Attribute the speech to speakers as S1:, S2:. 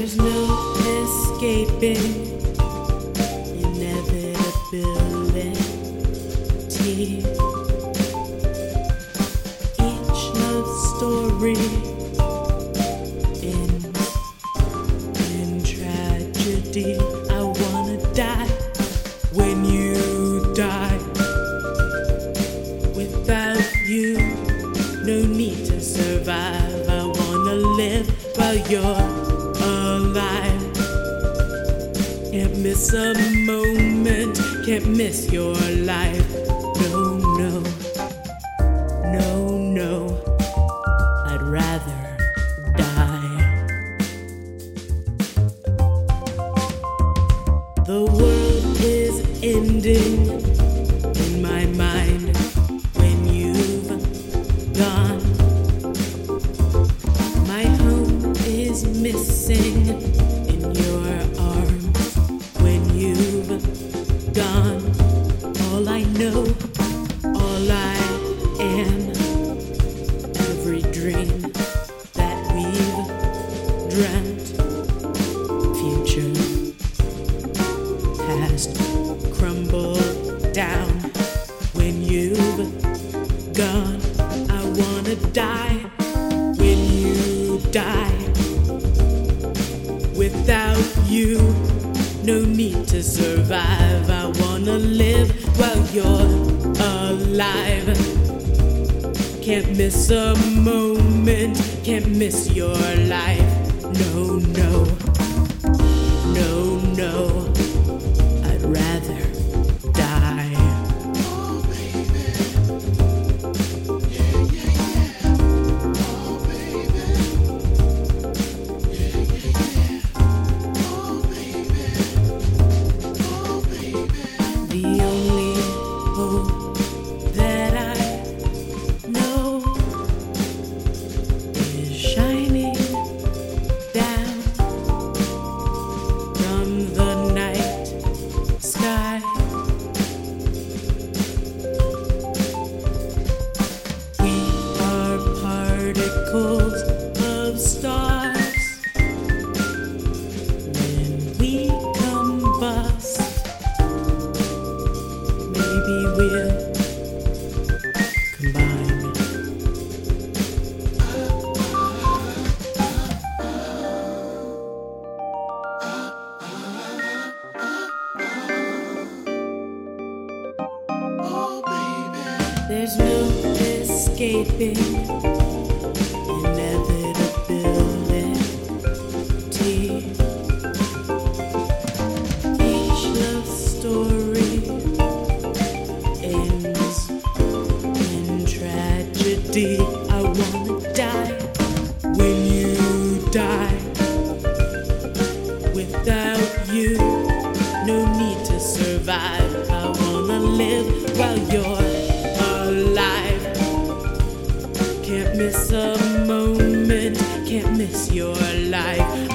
S1: There's no escaping inevitability. Each love story ends in tragedy. I wanna die when you die. Without you, no need to survive. I wanna live while you're miss a moment, can't miss your life. No, no, no, no. I'd rather die. The world is ending in my mind when you've gone. My home is missing past, crumbled down when you've gone. I wanna die when you die. Without you, no need to survive. I wanna live while you're alive. Can't miss a moment, can't miss your life. No, no, There's no escaping inevitability. Each love story ends in tragedy. I wanna die when you die. Without you, no need to survive. I wanna live while you're miss a moment, can't miss your life.